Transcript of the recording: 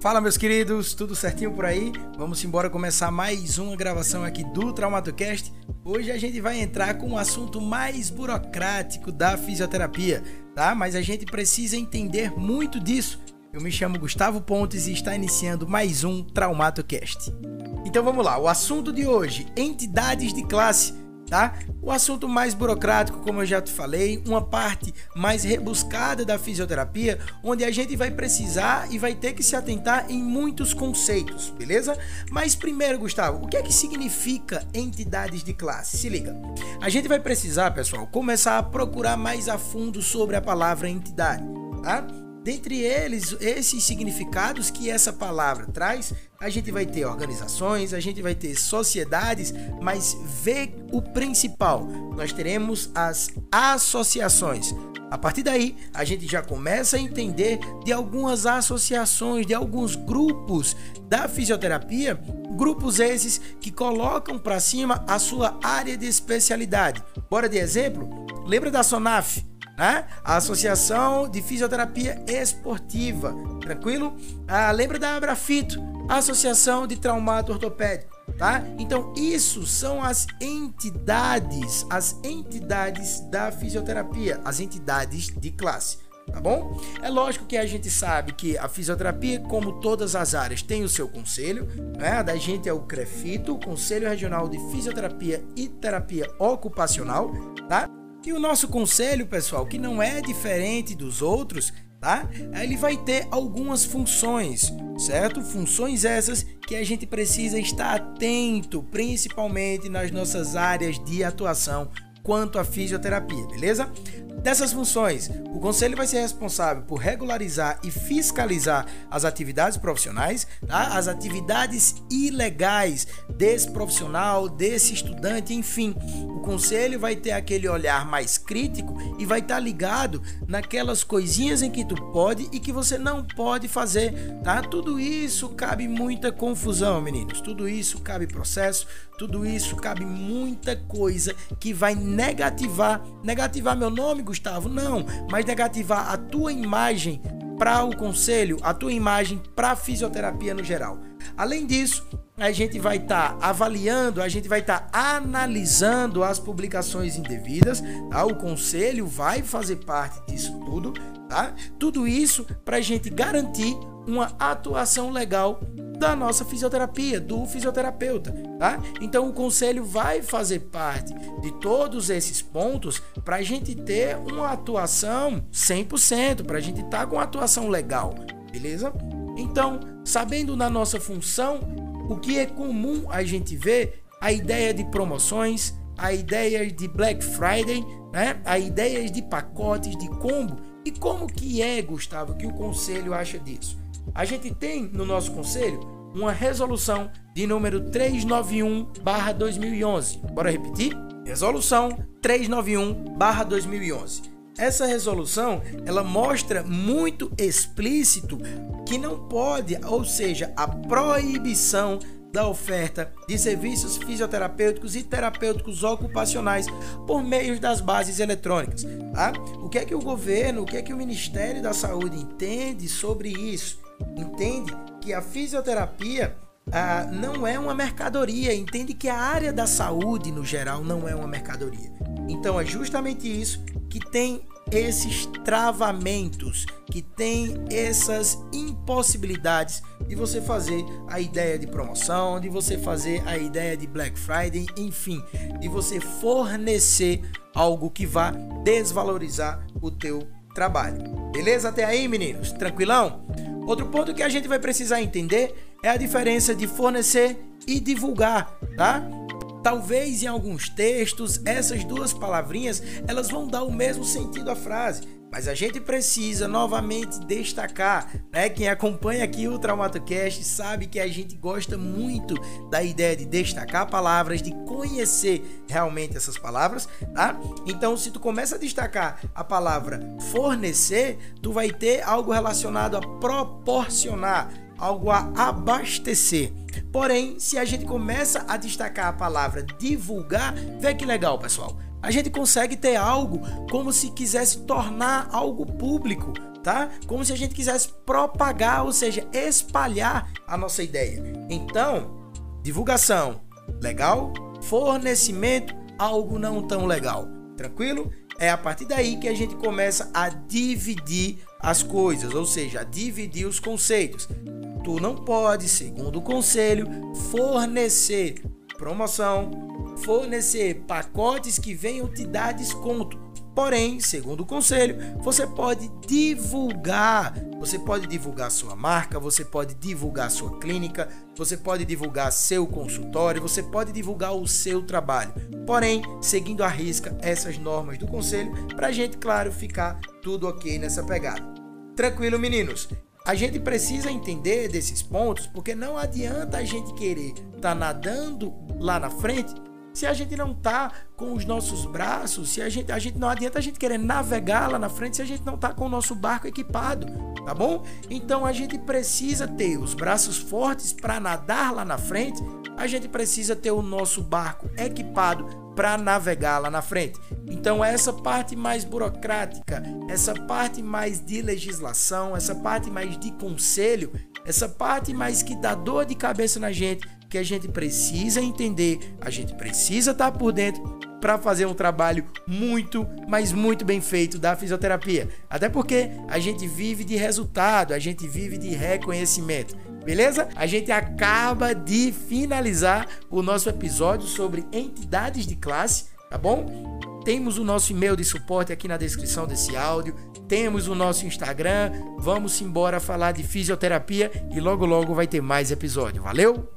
Fala, meus queridos, tudo certinho por aí? Vamos embora começar mais uma gravação aqui do TraumatoCast. Hoje a gente vai entrar com um assunto mais burocrático da fisioterapia, tá? Mas a gente precisa entender muito disso. Eu me chamo Gustavo Pontes e está iniciando mais um TraumatoCast. Então vamos lá, o assunto de hoje: entidades de classe tá? O assunto mais burocrático, como eu já te falei, uma parte mais rebuscada da fisioterapia, onde a gente vai precisar e vai ter que se atentar em muitos conceitos, beleza? Mas primeiro, Gustavo, o que é que significa entidades de classe? Se liga. A gente vai precisar, pessoal, começar a procurar mais a fundo sobre a palavra entidade, tá? Dentre eles, esses significados que essa palavra traz, a gente vai ter organizações, a gente vai ter sociedades, mas vê o principal. Nós teremos as associações. A partir daí, a gente já começa a entender de algumas associações, de alguns grupos da fisioterapia, grupos esses que colocam para cima a sua área de especialidade. Bora de exemplo? Lembra da SONAF? Né? A Associação de Fisioterapia Esportiva, tranquilo? Ah, lembra da Abrafito, Associação de Traumato Ortopédico, tá? Então, isso são as entidades, as entidades da fisioterapia, as entidades de classe. Tá bom? É lógico que a gente sabe que a fisioterapia, como todas as áreas, tem o seu conselho. Né? Da gente é o CREFITO, Conselho Regional de Fisioterapia e Terapia Ocupacional. Tá? E o nosso conselho, pessoal, que não é diferente dos outros, tá? Ele vai ter algumas funções, certo? Funções essas que a gente precisa estar atento, principalmente nas nossas áreas de atuação quanto à fisioterapia, beleza? Dessas funções, o Conselho vai ser responsável por regularizar e fiscalizar as atividades profissionais, tá? as atividades ilegais desse profissional, desse estudante, enfim. O Conselho vai ter aquele olhar mais crítico e vai estar tá ligado naquelas coisinhas em que tu pode e que você não pode fazer. Tá? Tudo isso cabe muita confusão, meninos. Tudo isso cabe processo, tudo isso cabe muita coisa que vai negativar, negativar meu nome, Gustavo não, mas negativar a tua imagem para o conselho, a tua imagem para a fisioterapia no geral. Além disso, a gente vai estar tá avaliando, a gente vai estar tá analisando as publicações indevidas, tá? O conselho vai fazer parte disso tudo, tá? Tudo isso para a gente garantir uma atuação legal da nossa fisioterapia, do fisioterapeuta, tá? Então o conselho vai fazer parte de todos esses pontos para a gente ter uma atuação 100%, para a gente estar tá com uma atuação legal, beleza? Então, sabendo na nossa função, o que é comum a gente ver, a ideia de promoções, a ideia de Black Friday, né? A ideias de pacotes, de combo. E como que é, Gustavo, que o conselho acha disso? A gente tem no nosso conselho uma resolução de número 391/2011. Bora repetir? Resolução 391/2011. Essa resolução, ela mostra muito explícito que não pode, ou seja, a proibição da oferta de serviços fisioterapêuticos e terapêuticos ocupacionais por meio das bases eletrônicas. Tá? O que é que o governo, o que é que o Ministério da Saúde entende sobre isso? entende que a fisioterapia ah, não é uma mercadoria, entende que a área da saúde, no geral, não é uma mercadoria. Então é justamente isso que tem esses travamentos, que tem essas impossibilidades de você fazer a ideia de promoção, de você fazer a ideia de Black Friday, enfim, de você fornecer algo que vá desvalorizar o teu trabalho. Beleza até aí, meninos? Tranquilão? Outro ponto que a gente vai precisar entender é a diferença de fornecer e divulgar, tá? Talvez em alguns textos essas duas palavrinhas elas vão dar o mesmo sentido à frase, mas a gente precisa novamente destacar, né? Quem acompanha aqui o TraumatoCast sabe que a gente gosta muito da ideia de destacar palavras, de conhecer realmente essas palavras, tá? Então, se tu começa a destacar a palavra fornecer, tu vai ter algo relacionado a proporcionar, algo a abastecer. Porém, se a gente começa a destacar a palavra divulgar, vê que legal, pessoal a gente consegue ter algo como se quisesse tornar algo público, tá? Como se a gente quisesse propagar, ou seja, espalhar a nossa ideia. Então, divulgação, legal? Fornecimento, algo não tão legal. Tranquilo? É a partir daí que a gente começa a dividir as coisas, ou seja, a dividir os conceitos. Tu não pode, segundo o conselho, fornecer promoção, fornecer pacotes que venham te dar desconto. Porém, segundo o conselho, você pode divulgar. Você pode divulgar sua marca, você pode divulgar sua clínica, você pode divulgar seu consultório, você pode divulgar o seu trabalho. Porém, seguindo a risca essas normas do conselho, para gente, claro, ficar tudo ok nessa pegada. Tranquilo, meninos? A gente precisa entender desses pontos, porque não adianta a gente querer estar tá nadando lá na frente se a gente não tá com os nossos braços, se a gente, a gente não adianta a gente querer navegar lá na frente se a gente não tá com o nosso barco equipado, tá bom? Então a gente precisa ter os braços fortes para nadar lá na frente, a gente precisa ter o nosso barco equipado para navegar lá na frente. Então essa parte mais burocrática, essa parte mais de legislação, essa parte mais de conselho, essa parte mais que dá dor de cabeça na gente, que a gente precisa entender, a gente precisa estar por dentro para fazer um trabalho muito, mas muito bem feito da fisioterapia. Até porque a gente vive de resultado, a gente vive de reconhecimento. Beleza? A gente acaba de finalizar o nosso episódio sobre entidades de classe, tá bom? Temos o nosso e-mail de suporte aqui na descrição desse áudio. Temos o nosso Instagram. Vamos embora falar de fisioterapia e logo logo vai ter mais episódio. Valeu?